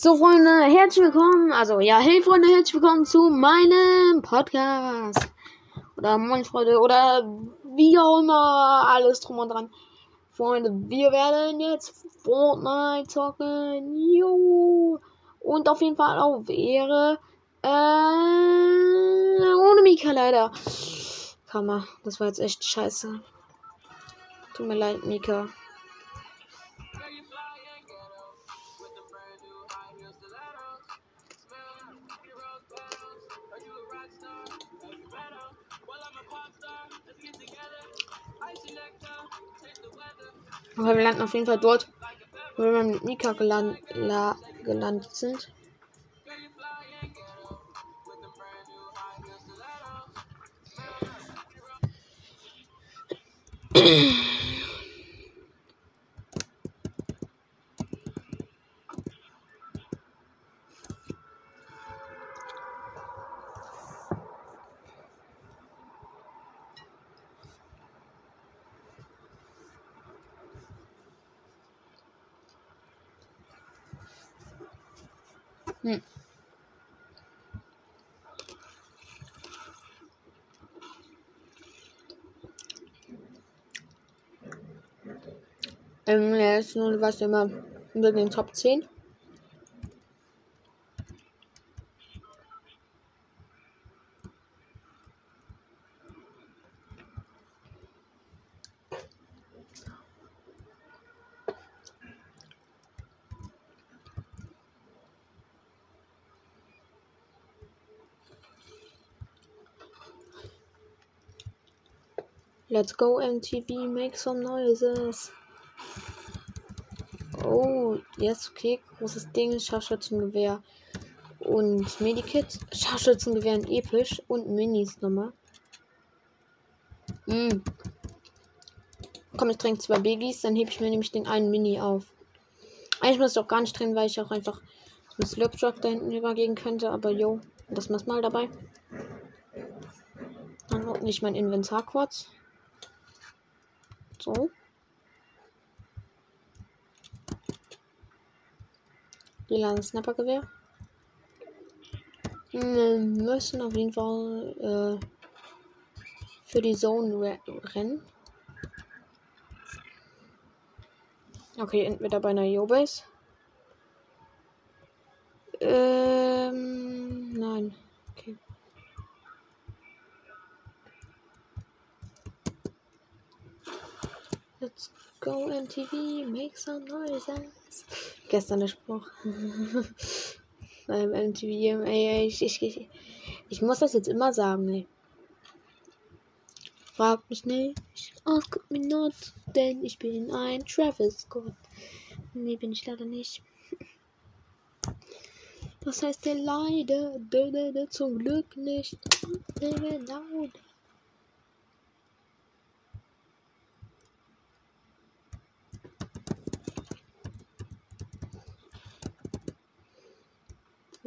So, Freunde, herzlich willkommen. Also, ja, hey, Freunde, herzlich willkommen zu meinem Podcast. Oder Moin, Freunde, oder wie auch immer, alles drum und dran. Freunde, wir werden jetzt Fortnite zocken. Jo. Und auf jeden Fall auf Ehre. Äh, ohne Mika leider. Kammer, das war jetzt echt scheiße. Tut mir leid, Mika. Aber wir landen auf jeden Fall dort, wo wir mit Mika geland, la, gelandet sind. Ähm, er ist nur was immer unter den Top 10. Let's go MTV, make some noises. Jetzt okay, großes Ding, Scharfschützengewehr und Medikit. Scharfschützengewehr episch und Minis nochmal. Mm. Komm, ich trinke zwei Biggies, dann hebe ich mir nämlich den einen Mini auf. Eigentlich muss ich auch gar nicht drin, weil ich auch einfach mit Slurpdrop da hinten übergehen könnte, aber yo, das machst mal dabei. Dann auch nicht mein Inventar kurz. So. Lila Snappergewehr. Wir müssen auf jeden Fall äh, für die Zone rennen. Okay, entweder bei einer Yo-Base. Ähm, nein. Okay. Let's go MTV, make some noises. Gestern der Spruch. Beim MTV, ey, ich, ich, ich, ich muss das jetzt immer sagen, ey. Frag mich nicht, ask me not, denn ich bin ein Travis Scott. Nee, bin ich leider nicht. Was heißt der leider? Zum Glück nicht. Laut.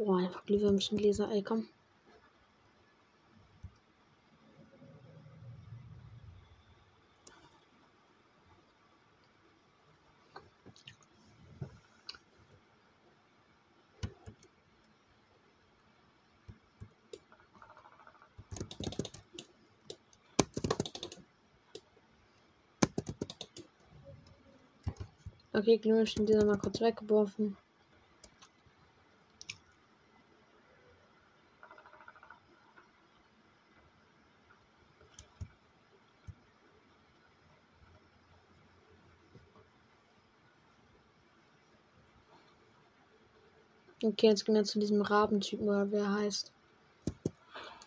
Boah, einfach Glühwürmchengläser, ey, komm. Okay, Glühwürmchen, dieser mal kurz weggeworfen. Okay, jetzt gehen wir zu diesem Rabentypen oder wer heißt.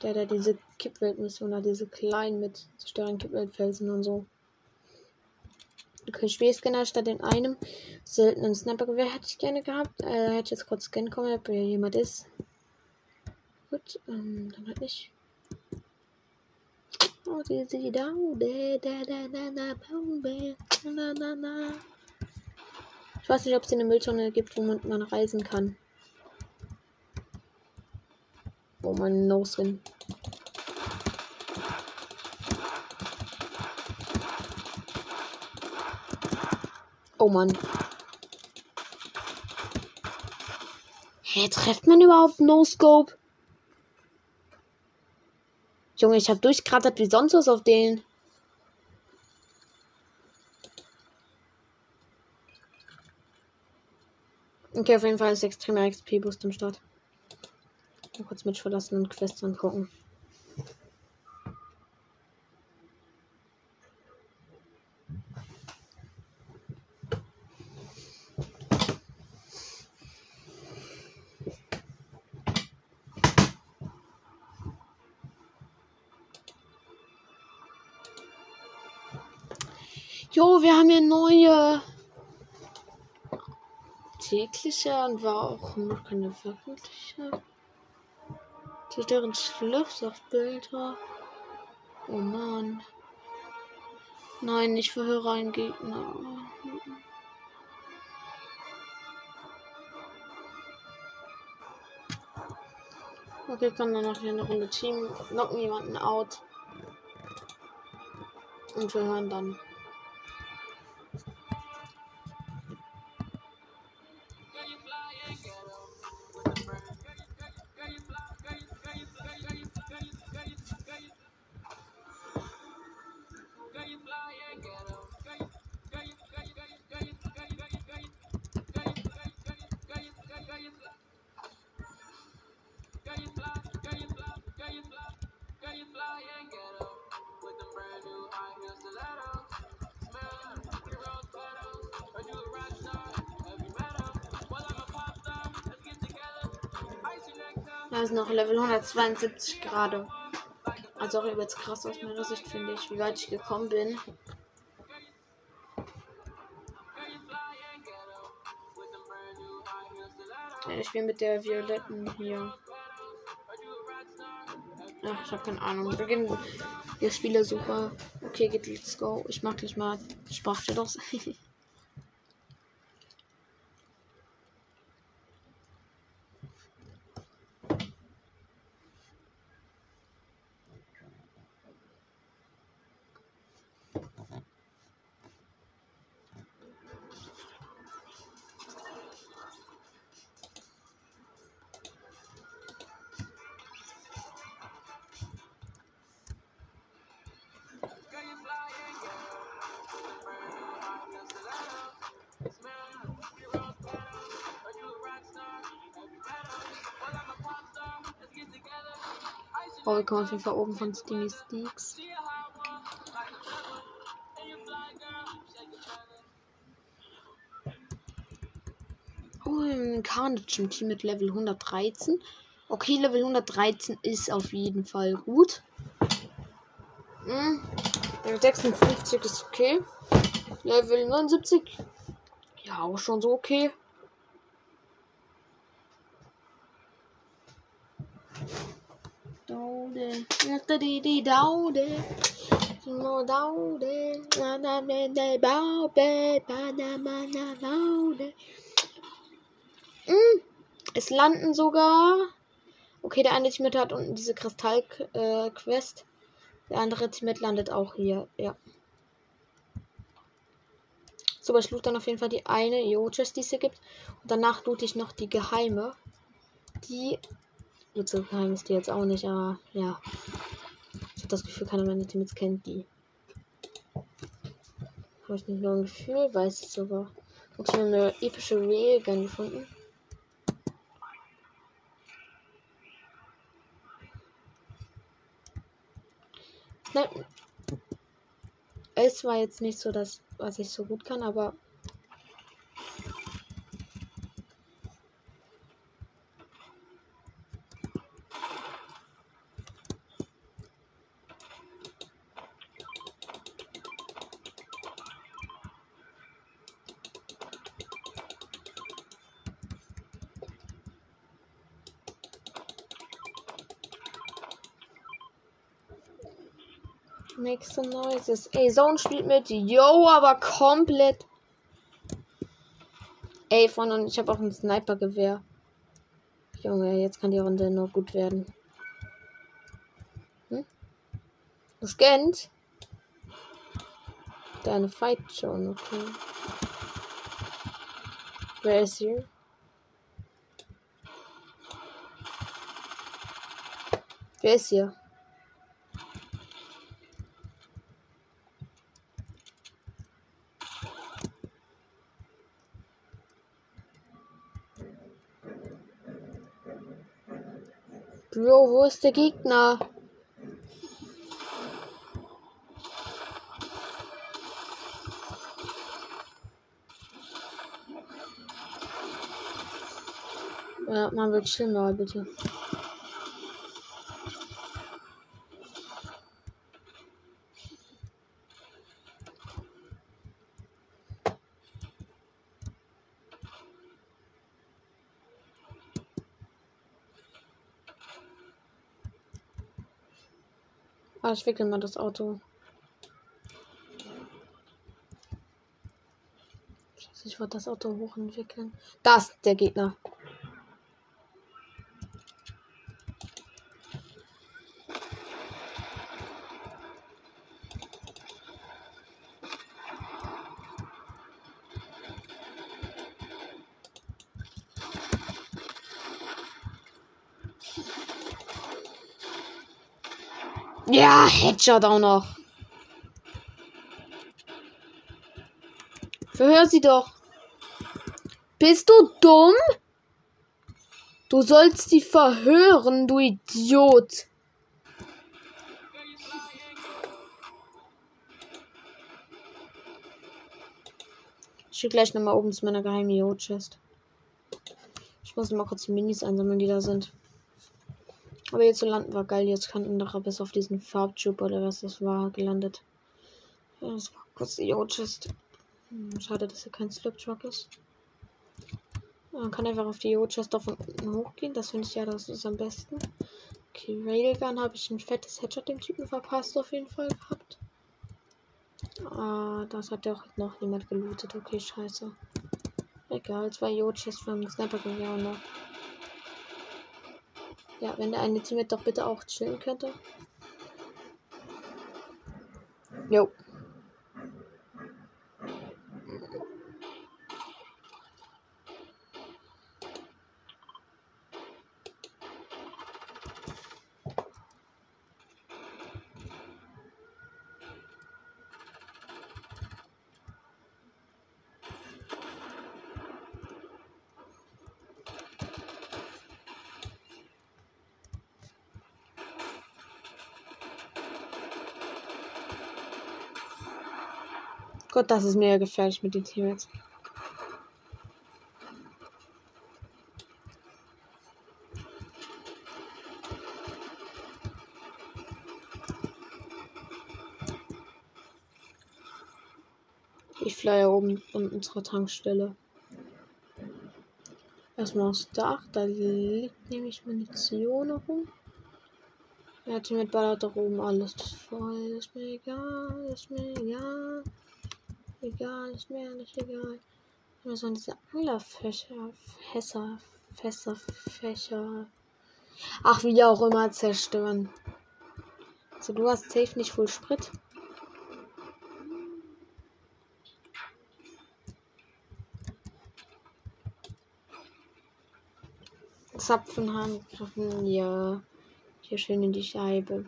Der der diese Kippweltmission hat, diese kleinen mit starren Kippweltfelsen und so. Okay, Spielscanner statt in einem seltenen Snipergewehr hätte ich gerne gehabt. Äh, hätte jetzt kurz scannen kommen, ob hier jemand ist. Gut, ähm, dann halt nicht. Oh, die sie da, da, da, da, da, da, Baumbe, na, na, na. Ich weiß nicht, ob es eine Mülltonne gibt, wo man, man reisen kann. Oh mein No-Skin. Oh Mann. Hä, trefft man überhaupt No-Scope? Junge, ich hab durchgerattert wie sonst was auf den. Okay, auf jeden Fall ist extremer XP-Boost im Start. Mal kurz mit verlassen und Quests angucken. Jo, wir haben hier neue tägliche und war auch noch keine wöchentliche. Die deren Schlafsaftbilder. Oh Mann. Nein, nicht verhöre einen Gegner. Okay, kann dann noch hier eine Runde Team. Knocken jemanden out. Und wir hören dann. Da ist noch Level 172 gerade. Also auch übelst krass aus meiner Sicht, finde ich, wie weit ich gekommen bin. Ich spiele mit der violetten hier. Ach, ich habe keine Ahnung. Beginn der Spielersuche. Okay, geht, let's go. Ich mach gleich mal Sprachchat kommen auf jeden Fall oben von Steamy Steaks. Oh, ein Carnage im Team mit Level 113. Okay, Level 113 ist auf jeden Fall gut. Hm. 56 ist okay. Level 79. Ja, auch schon so okay. Daude, die Daude. No Daude, na na na na Baube, Panama na Daude. Mm, es landen sogar. Okay, der eine Teammate hat unten diese Kristall-Quest. Äh, der andere Teammate landet auch hier, ja. So, ich loot dann auf jeden Fall die eine Jo-Chest, die es hier gibt. Und danach loot ich noch die geheime. Die Jetzt so ist die jetzt auch nicht, aber ja. Ich habe das Gefühl, keiner meiner Teams kennt die. Habe ich nicht nur ein Gefühl, weiß ich sogar. Wir haben eine epische Railgun gefunden. Nein. Es war jetzt nicht so das, was ich so gut kann, aber Make some noises. Ey, Zone spielt mit. Yo, aber komplett. Ey, von und ich habe auch ein Sniper-Gewehr. Junge, jetzt kann die Runde nur gut werden. Hm? Gescannt. Deine Fight schon, okay. Wer ist hier? Wer ist hier? Bro, wo ist der Gegner? Ja, man wird schlimmer, bitte. Ich wickel mal das Auto. Scheiße, ich wollte das Auto hochentwickeln. Da ist der Gegner. Ja, Headshot auch noch. Verhör sie doch. Bist du dumm? Du sollst sie verhören, du Idiot. Ich gehe gleich nochmal oben zu meiner geheimen Yo-Chest. Ich muss mal kurz die Minis einsammeln, die da sind. Aber jetzt zu landen war geil. Jetzt kann nachher bis auf diesen Farbtube oder was das war gelandet. Ja, das war kurz die Yo-Chest. Hm, schade, dass hier kein Slip-Truck ist. Man kann einfach auf die Yo-Chest da von unten hochgehen. Das finde ich ja, das ist am besten. Okay, Railgun habe ich ein fettes Headshot dem Typen verpasst auf jeden Fall gehabt. Ah, das hat ja auch noch niemand gelootet. Okay, scheiße. Egal, zwei Yo-Chests vom Snapper gegangen noch. Ja, wenn der eine Teammate doch bitte auch chillen könnte. Jo. Gott, das ist mega gefährlich mit den Teammates. Ich flyer oben an unserer Tankstelle. Erstmal aufs Dach, da liegt nämlich Munition rum. Ja, Teammate ballert da oben alles voll. Ist mir egal, ist mir egal. Egal, ist mir nicht egal. Wir sollen diese Anglerfächer, Fässer, Fässer, Fächer. Ach, wie auch immer zerstören. So, du hast safe nicht voll Sprit. Zapfenhahn griffen, ja. Hier schön in die Scheibe.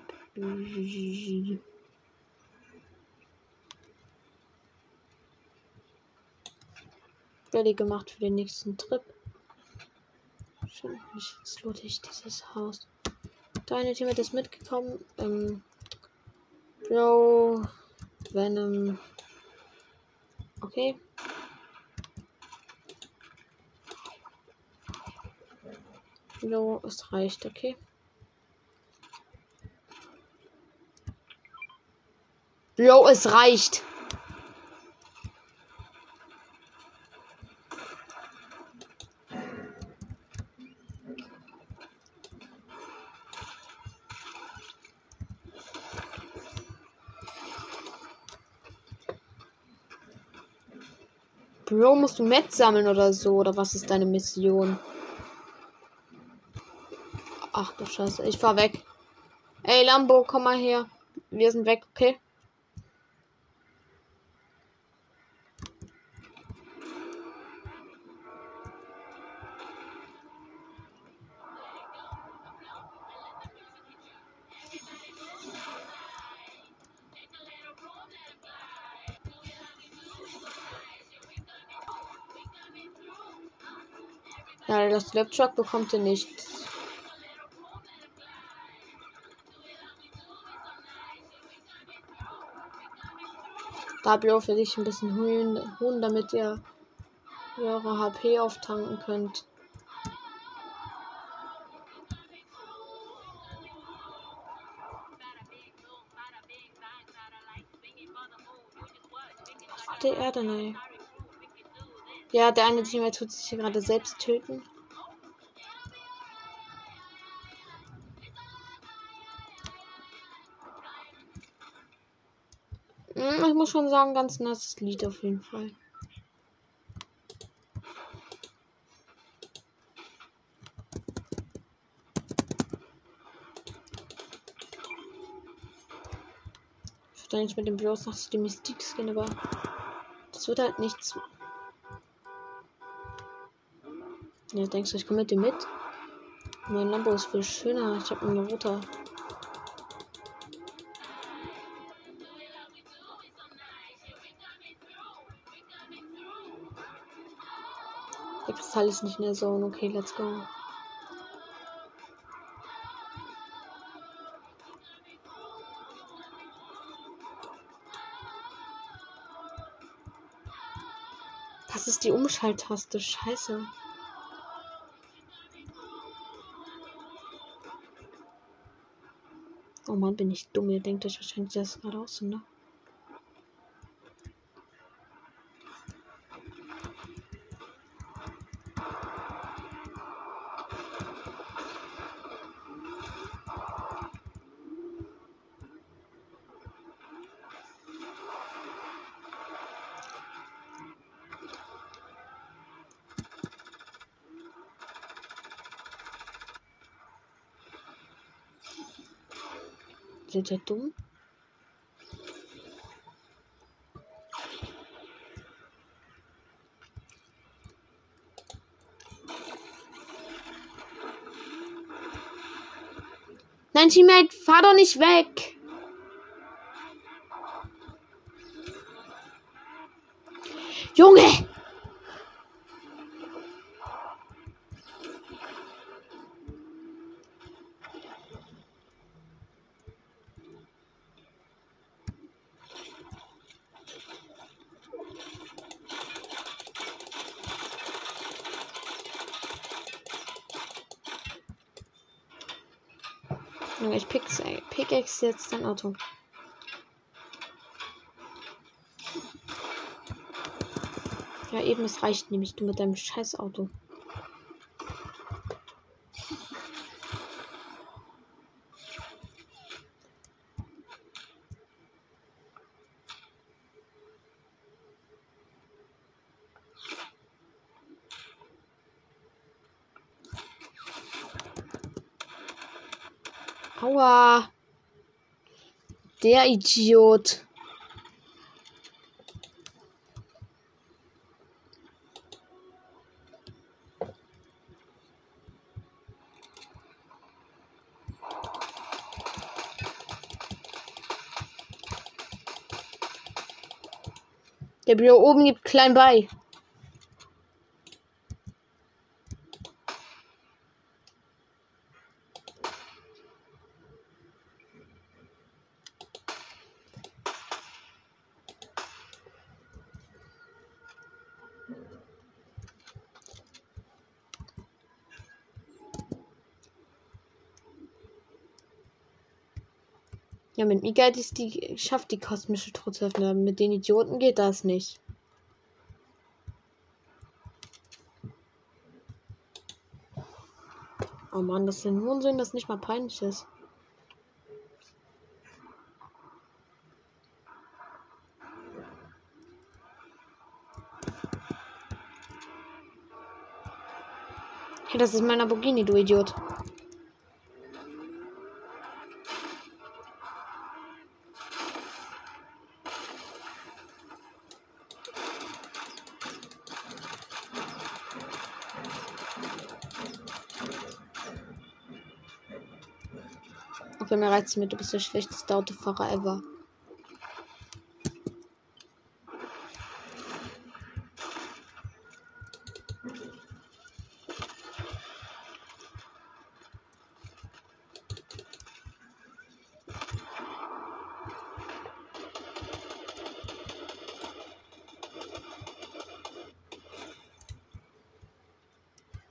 Ready gemacht für den nächsten Trip. Schön, jetzt loote ich dieses Haus. Deine Teammate ist mitgekommen. Ähm, Bro, Venom. Okay. Bro, es reicht, okay. Bro, es reicht. Bro, musst du Met sammeln oder so? Oder was ist deine Mission? Ach du Scheiße, ich fahr weg. Ey, Lambo, komm mal her. Wir sind weg, okay? Ja, das Laptop bekommt ihr nicht. Da habt ihr auch für dich ein bisschen Huhn, Huhn damit ihr eure HP auftanken könnt. Was hatte er denn, ey? Ja, der eine Team tut sich hier gerade selbst töten. Hm, ich muss schon sagen, ganz nasses Lied auf jeden Fall. Ich würde eigentlich mit dem Bros noch die Mystik Skin, aber das wird halt nichts Ja, denkst du, ich komme mit dir mit? Mein Lambo ist viel schöner. Ich habe eine rote. Der Kristall ist nicht in der Zone. Okay, let's go. Das ist die Umschalttaste. Scheiße. Mann, bin ich dumm. Ihr denkt euch wahrscheinlich das gerade aus, ne? Ihr dumm? Nein, Teammate, fahr doch nicht weg. Junge! Ich pickaxe jetzt dein Auto. Ja, eben, es reicht nämlich du mit deinem scheiß Auto. Aua. Der Idiot. Der Bio oben gibt klein bei. Ja, mit Mika ich die schafft die kosmische Truhe. Mit den Idioten geht das nicht. Oh Mann, das nur ein Sinn, das nicht mal peinlich ist. Hey, das ist mein Lamborghini, du Idiot. bereits mit, du bist der schlechteste Autofahrer ever.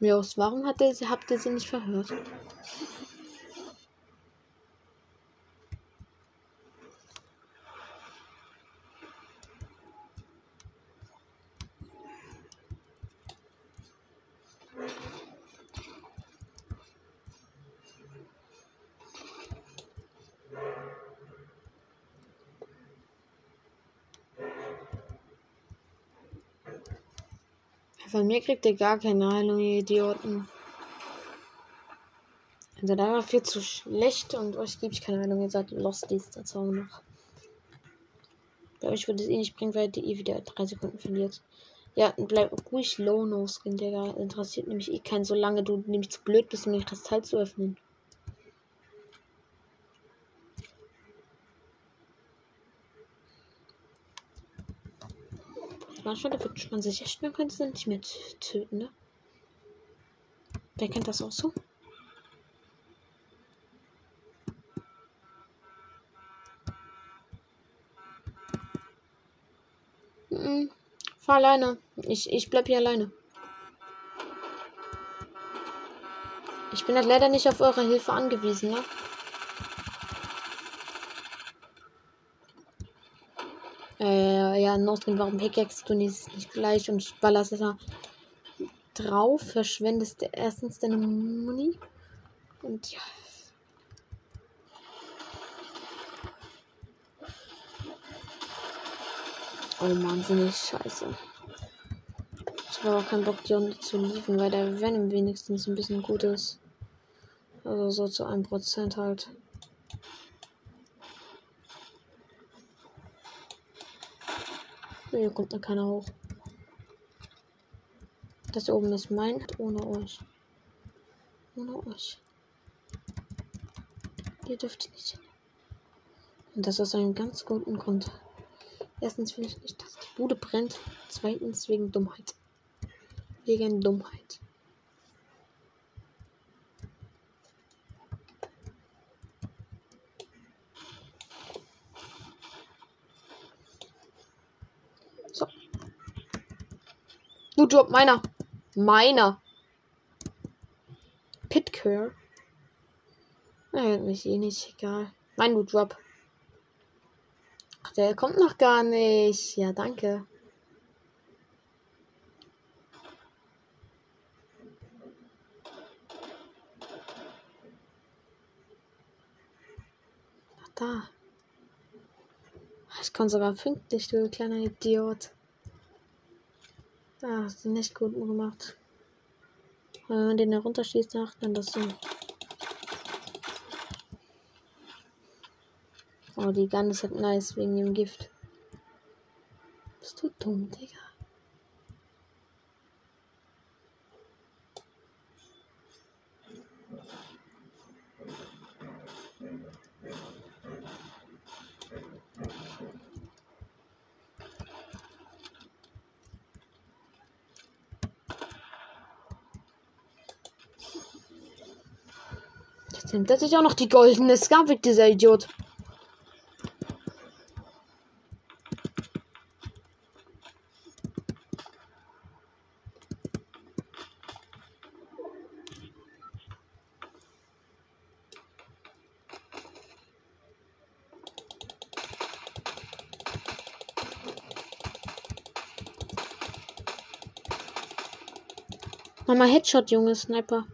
Mios, warum hat er, habt ihr sie nicht verhört? Mir kriegt ihr gar keine Heilung, ihr Idioten. Also da war viel zu schlecht und euch gebe ich keine Heilung. Ihr seid Losties dazu auch noch. Bei euch würde es eh nicht bringen, weil ihr eh wieder drei Sekunden verliert. Ja, bleib ruhig low no skin, Digga. Interessiert nämlich eh keinen, solange du nämlich zu blöd bist, um den Kristall zu öffnen. Manchmal wünscht man sich echt, man könnte sie nicht mehr töten, ne? Wer kennt das auch so? Mhm. Fahr alleine. Ich, ich bleib hier alleine. Ich bin halt leider nicht auf eure Hilfe angewiesen, ne? Äh, ja, Nostrin, warum pickaxe du nicht, gleich und ballerst es drauf? Verschwendest du erstens deine Muni. Und ja. Oh, wahnsinnig scheiße. Ich habe auch keinen Bock, die Runde zu liefern, weil der Venom wenigstens ein bisschen gut ist. Also so zu einem Prozent halt. Hier kommt noch keiner hoch. Das hier oben ist mein, ohne euch. Ohne euch. Ihr dürft nicht hin. Und das aus einem ganz guten Grund. Erstens will ich nicht, dass die Bude brennt. Zweitens wegen Dummheit. Wegen Dummheit. Du Job, meiner. Meiner. Er hört mich eh nicht, egal. Mein Loot Drop. Ach, der kommt noch gar nicht. Ja, danke. Ach, da. Ich komme sogar pünktlich, du kleiner Idiot. Ah, hast du nicht gut gemacht. Wenn man den herunterschießt, macht dann das so. Oh, die Gun ist halt nice wegen dem Gift. Bist du dumm, Digga? Jetzt nimmt er sich auch noch die goldene Skavik, dieser Idiot. Mama Headshot, Junge Sniper.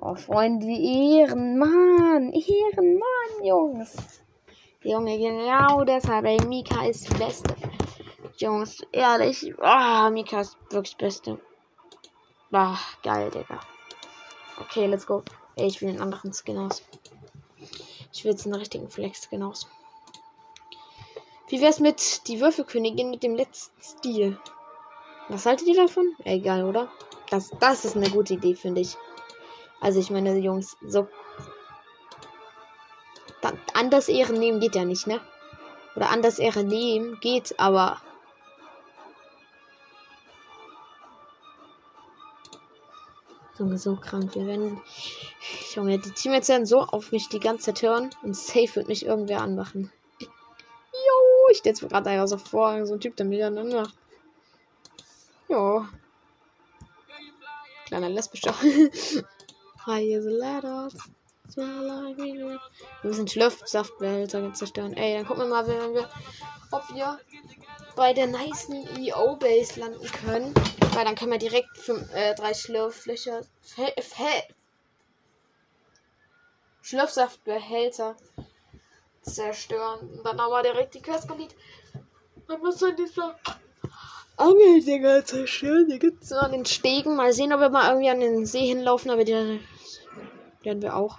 Oh, Freunde, Ehrenmann. Ehrenmann, Jungs. Junge, genau deshalb, ey, Mika ist die Beste. Jungs, ehrlich. Ah, Mika ist wirklich das Beste. Ah, geil, Digga. Okay, let's go. Ey, ich will einen anderen Skin aus. Ich will jetzt einen richtigen Flex-Skin aus. Wie wär's mit die Würfelkönigin mit dem letzten Stil? Was haltet ihr davon? Egal, oder? Das, das ist eine gute Idee, finde ich. Also ich meine, Jungs, so. Anders Ehren nehmen geht ja nicht, ne? Oder anders Ehren nehmen geht, aber. So krank. Wir werden. Junge, die Teammates werden so auf mich die ganze Zeit hören und safe wird mich irgendwer anmachen. Jo, ich stelle mir gerade einfach so vor, so ein Typ, der mich dann macht. Jo. Kleiner lesbischer. Hi, is a ladder. Wir müssen Schlürfsaftbehälter zerstören. Ey, dann gucken wir mal, wenn wir, ob wir bei der nice EO-Base landen können. Weil dann können wir direkt fünf, äh, drei Schlürfflöcher. Schlürfsaftbehälter zerstören. Und dann haben wir direkt die Quest complete. Dann muss dann dieser Angeldinger zerstören. Die gibt es an den Stegen. Mal sehen, ob wir mal irgendwie an den See hinlaufen. Aber die werden wir auch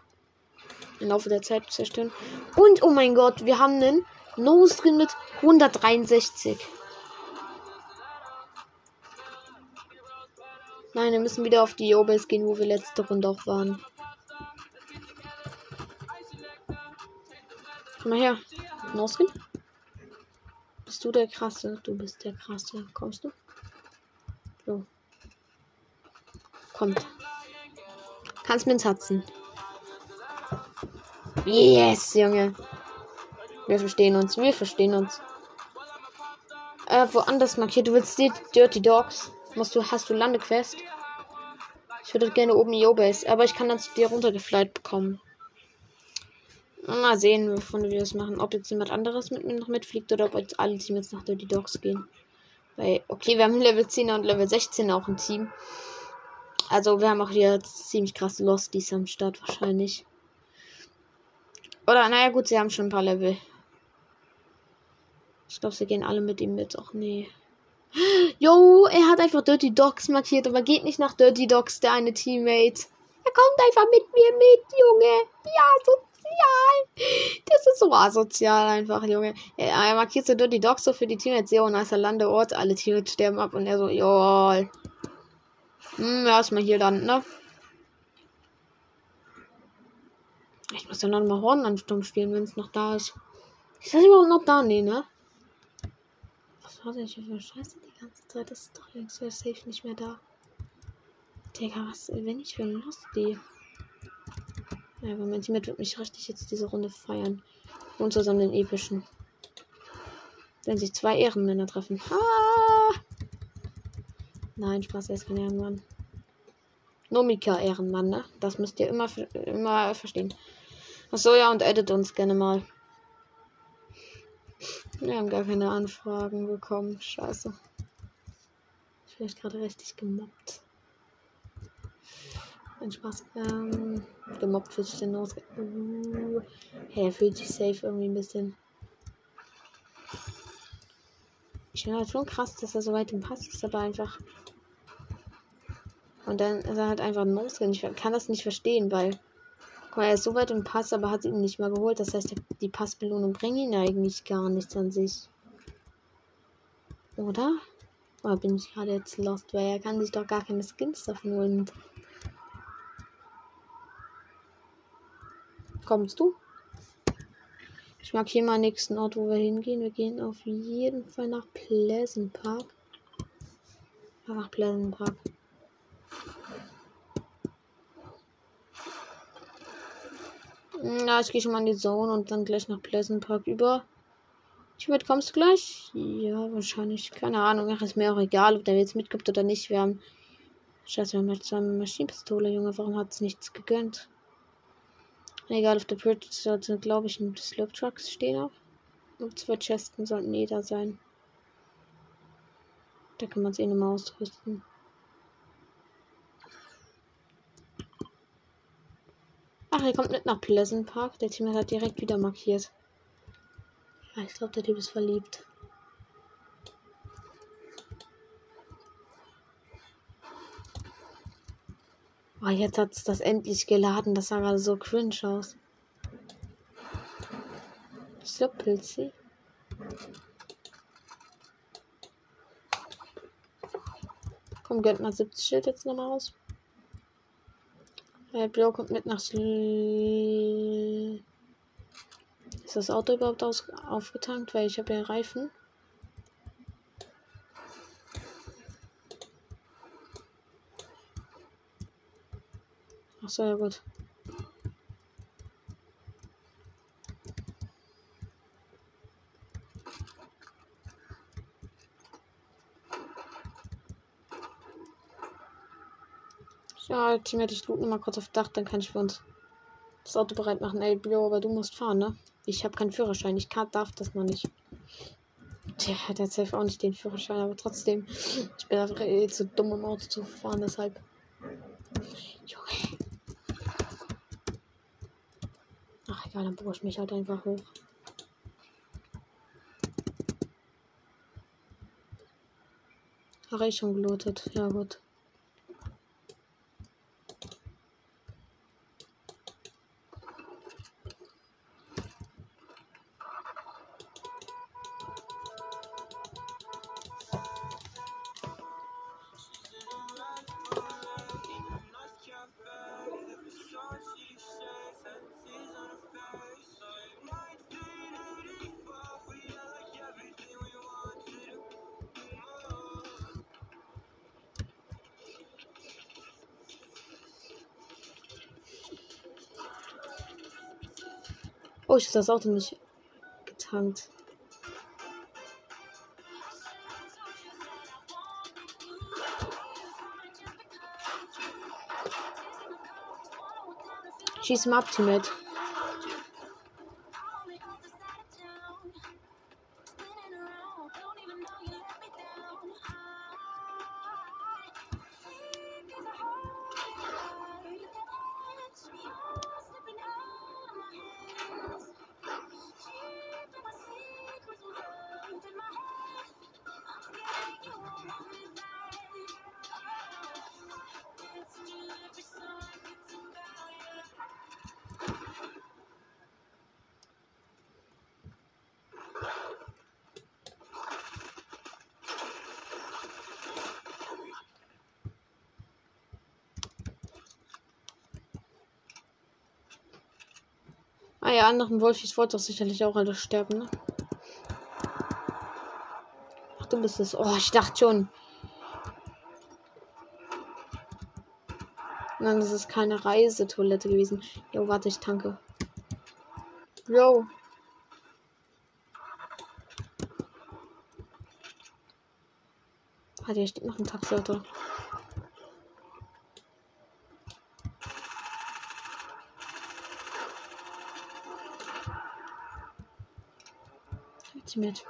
im Laufe der Zeit zerstören. Und oh mein Gott, wir haben einen No-Skin mit 163. Nein, wir müssen wieder auf die Obels gehen, wo wir letzte Runde auch waren. Komm mal her. No-Skin? Bist du der krasse? Du bist der krasse. Kommst du? So. Kommt. Mir ins Herzen. Yes, Junge. Wir verstehen uns. Wir verstehen uns. Äh, woanders markiert. Du willst die Dirty Dogs. Musst du, hast du Landequest? Ich würde gerne oben Yo-Base, aber ich kann dann zu dir runtergeflight bekommen. Mal sehen, wovon wir das machen. Ob jetzt jemand anderes mit mir noch mitfliegt oder ob jetzt alle Teams jetzt nach Dirty Dogs gehen. Weil, okay, wir haben Level 10 und Level 16 auch ein Team. Also, wir haben auch hier ziemlich krasse Losties am Start wahrscheinlich. Oder, naja, gut, sie haben schon ein paar Level. Ich glaube, sie gehen alle mit ihm mit. Ach nee. Jo, er hat einfach Dirty Dogs markiert, aber geht nicht nach Dirty Dogs, der eine Teammate. Er kommt einfach mit mir mit, Junge. Ja, sozial. Das ist so asozial einfach, Junge. Er, er markiert so Dirty Dogs so für die Teammates. Ja, und als er Landeort, alle Teammates sterben ab und er so, jol. Hm, erstmal hier landen, ne? Ich muss dann noch mal Hornansturm spielen, wenn es noch da ist. Ist das überhaupt noch da? Nee, ne? Was war denn hier für Scheiße die ganze Zeit? Das ist doch längst safe nicht mehr da. Digga, was, wenn ich für ein die? Ja, aber mein wird mich richtig jetzt diese Runde feiern. Und zusammen den epischen. Wenn sich zwei Ehrenmänner treffen. Ah! Nein, Spaß, er ist kein Ehrenmann. Nomika Ehrenmann, ne? Das müsst ihr immer, immer verstehen. Achso, ja, und edit uns gerne mal. Wir haben gar keine Anfragen bekommen. Scheiße. Ich werde gerade richtig gemobbt. Ein Spaß. Ähm, gemobbt fühlt sich denn aus. Uh, hey, fühlt sich safe irgendwie ein bisschen. Ich finde halt schon krass, dass er so weit im Pass ist, aber einfach. Und dann ist er halt einfach ein Noskin. Ich kann das nicht verstehen, weil Guck er ist so weit im Pass, aber hat ihn nicht mal geholt. Das heißt, die Passbelohnung bringt ihn eigentlich gar nichts an sich. Oder? Oder bin ich gerade jetzt lost? Weil er kann sich doch gar keine Skins davon holen. Kommst du? Ich mag hier mal nächsten Ort, wo wir hingehen. Wir gehen auf jeden Fall nach Pleasant Park. Nach Pleasant Park. Na, ich gehe schon mal in die Zone und dann gleich nach Pleasant Park über. Ich würde, kommst du gleich? Ja, wahrscheinlich. Keine Ahnung. Ach, ist mir auch egal, ob der jetzt mitgibt oder nicht. Wir haben. Scheiße, wir haben halt zwei Maschinenpistole, Junge. Warum hat es nichts gegönnt? Egal, auf der Bridge sollte, glaube ich, ein Slope Trucks stehen auch. Und zwei Chesten sollten eh da sein. Da kann man es eh nochmal ausrüsten. Ach, er kommt mit nach Pleasant Park. Der Team hat direkt wieder markiert. Ich glaube, der Typ ist verliebt. Oh, jetzt hat es das endlich geladen. Das sah gerade so cringe aus. Ich glaube, Pilzi. Komm, gönnt mal 70 Schild jetzt nochmal raus. Äh, Bro kommt mit nach Sl Ist das Auto überhaupt aus aufgetankt? Weil ich habe ja Reifen. Ach so, ja gut. Ja, Teammate, ich loot mal kurz auf Dach, dann kann ich für uns das Auto bereit machen. Ey, Bio, aber du musst fahren, ne? Ich habe keinen Führerschein. Ich kann, darf das noch nicht. Tja, der hat auch nicht den Führerschein, aber trotzdem. Ich bin einfach eh zu dumm, um Auto zu fahren, deshalb. Junge. Ach egal, dann brauche ich mich halt einfach hoch. Habe ich schon gelootet. Ja gut. Ich das Auto nicht getankt. Schieß mal ab, Teammate. Ah ja, anderen Wolfis wollte doch sicherlich auch alle sterben, ne? Ach, du bist es. Oh, ich dachte schon. Nein, das ist keine Reisetoilette gewesen. Jo, warte, ich tanke. Jo. Warte, hier steht noch ein Taxiauto. Mit.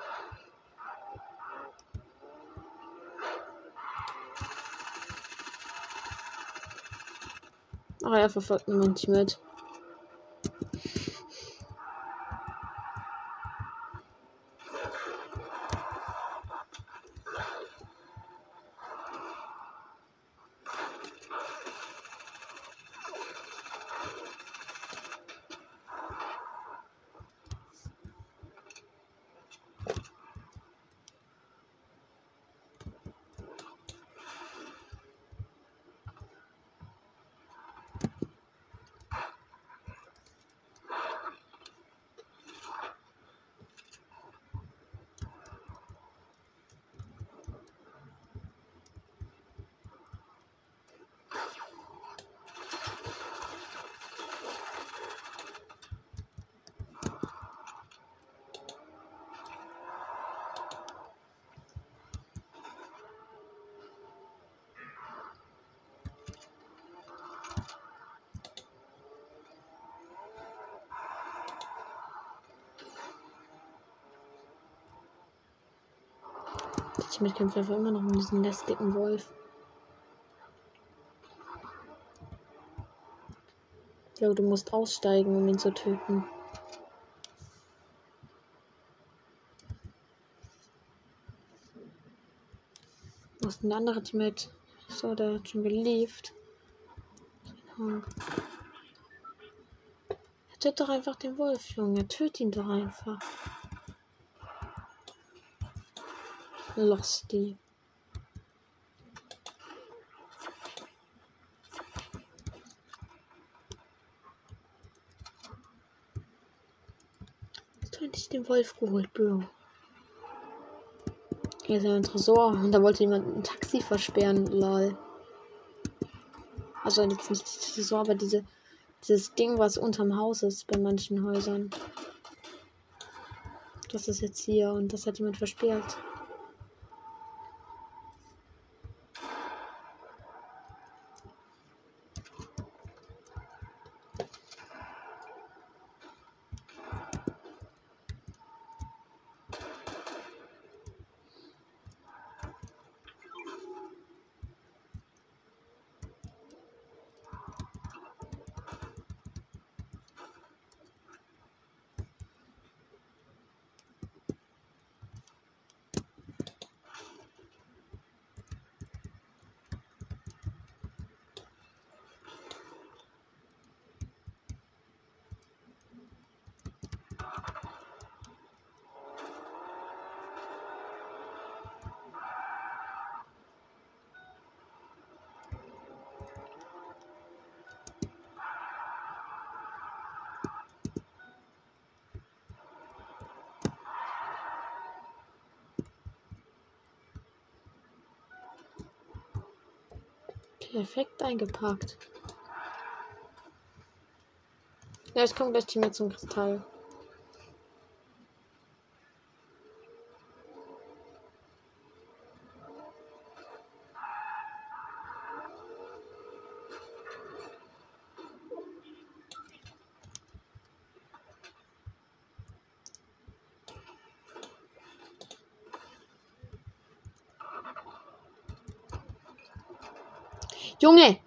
Ach, er verfolgt mein Teammate. Ich kämpfe einfach immer noch um diesen lästigen Wolf. glaube, du musst aussteigen, um ihn zu töten. Was ist ein anderer Teammate? So, der hat schon gelieft. Hm. Tötet doch einfach den Wolf, Junge. Töt ihn doch einfach. Losty. Hast du endlich den Wolf geholt, Bro? Hier ist ein Tresor und da wollte jemand ein Taxi versperren, lol. Also jetzt nicht das Tresor, aber diese, dieses Ding, was unterm Haus ist bei manchen Häusern. Das ist jetzt hier und das hat jemand versperrt. Perfekt eingepackt. Ja, ich komme gleich Team zum Kristall. Junge!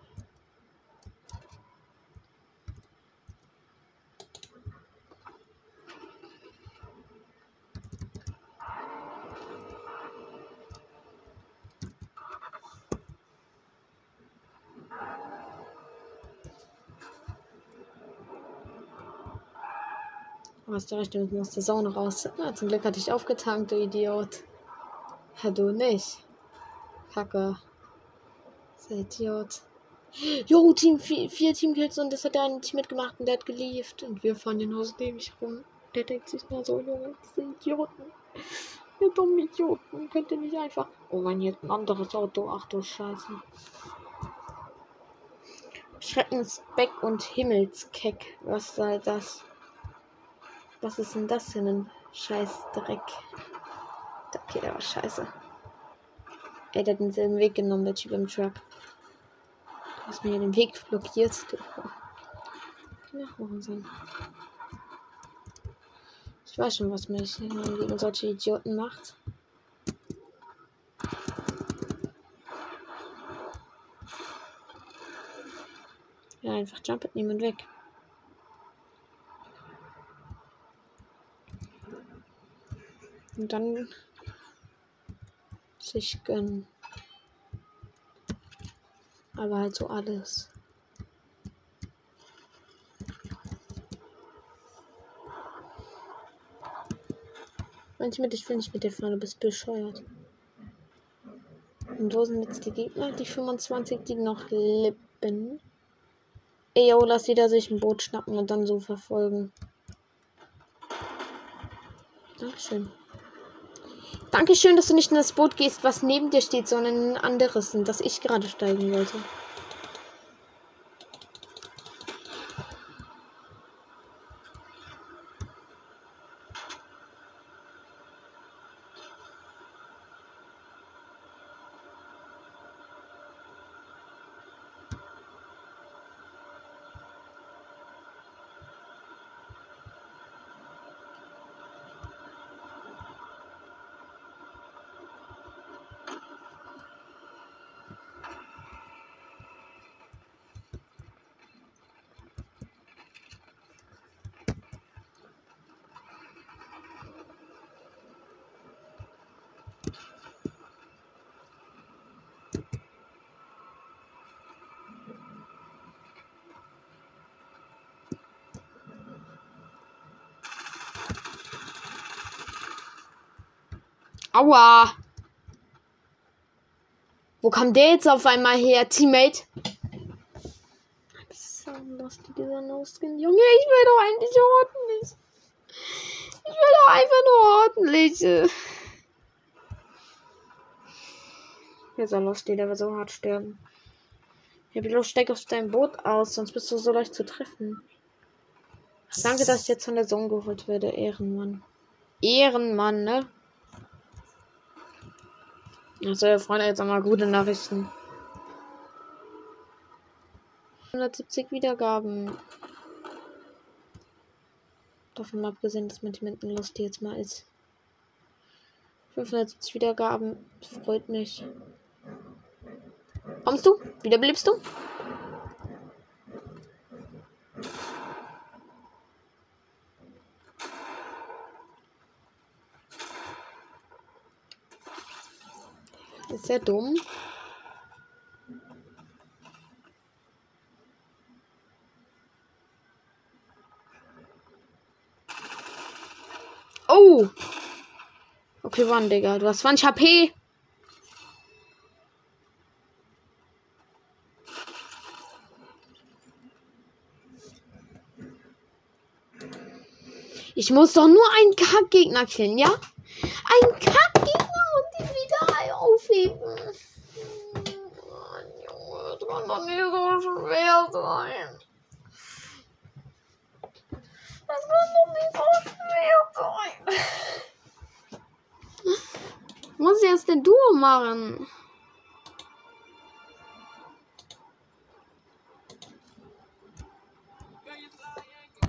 Was der Richtung aus der Sauna raus. Ja, zum Glück hatte ich aufgetankt, du Idiot. Ja, du nicht. Kacke. Idiot. Jo, Team 4 Teamkills und das hat ein Team mitgemacht und der hat gelieft. Und wir fahren den Haus ewig rum. Der denkt sich nur so, Junge, diese Idioten. Ihr dummen Idioten. Könnt ihr nicht einfach. Oh mein, jetzt ein anderes Auto. Ach du Scheiße. Schreckensbeck und Himmelskeck. Was sei das? Was ist denn das für ein Scheißdreck? Okay, der war scheiße. Ey, der hat denselben Weg genommen, der Typ im Truck. Du hast mir den Weg blockiert. Du. Nachmachen Ich weiß schon, was mich gegen solche Idioten macht. Ja, einfach jumpet niemand weg. Und dann sich gönnen. Aber halt so alles. Manchmal, ich will nicht mit dir fahren, du bist bescheuert. Und wo sind jetzt die Gegner? Die 25, die noch leben. Ey, yo, lass jeder sich ein Boot schnappen und dann so verfolgen. Dankeschön. Dankeschön, dass du nicht in das Boot gehst, was neben dir steht, sondern in ein anderes, in das ich gerade steigen wollte. Aua! Wo kam der jetzt auf einmal her, Teammate? Das ist so lustig, dieser No-Skin. Junge, ich will doch eigentlich ordentlich. Ich will doch einfach nur ordentlich. Jetzt er los, der wird so hart sterben. Ja, bloß steig aus deinem Boot aus, sonst bist du so leicht zu treffen. Danke, dass ich jetzt von der Sonne geholt werde. Ehrenmann. Ehrenmann, ne? Also, Freunde, jetzt einmal gute Nachrichten. 170 Wiedergaben. Davon abgesehen, dass mein Team Lust jetzt mal ist. 570 Wiedergaben. Freut mich. Kommst du? Wieder belebst du? Sehr dumm. Oh! Okay, wann, Digga? Du hast 20 HP. Ich muss doch nur einen Kackgegner killen, ja? Ein Kackgegner aufheben. Mann, Junge, das kann doch nicht so schwer sein. Das kann doch nicht so schwer sein. Muss ich jetzt den Duo machen?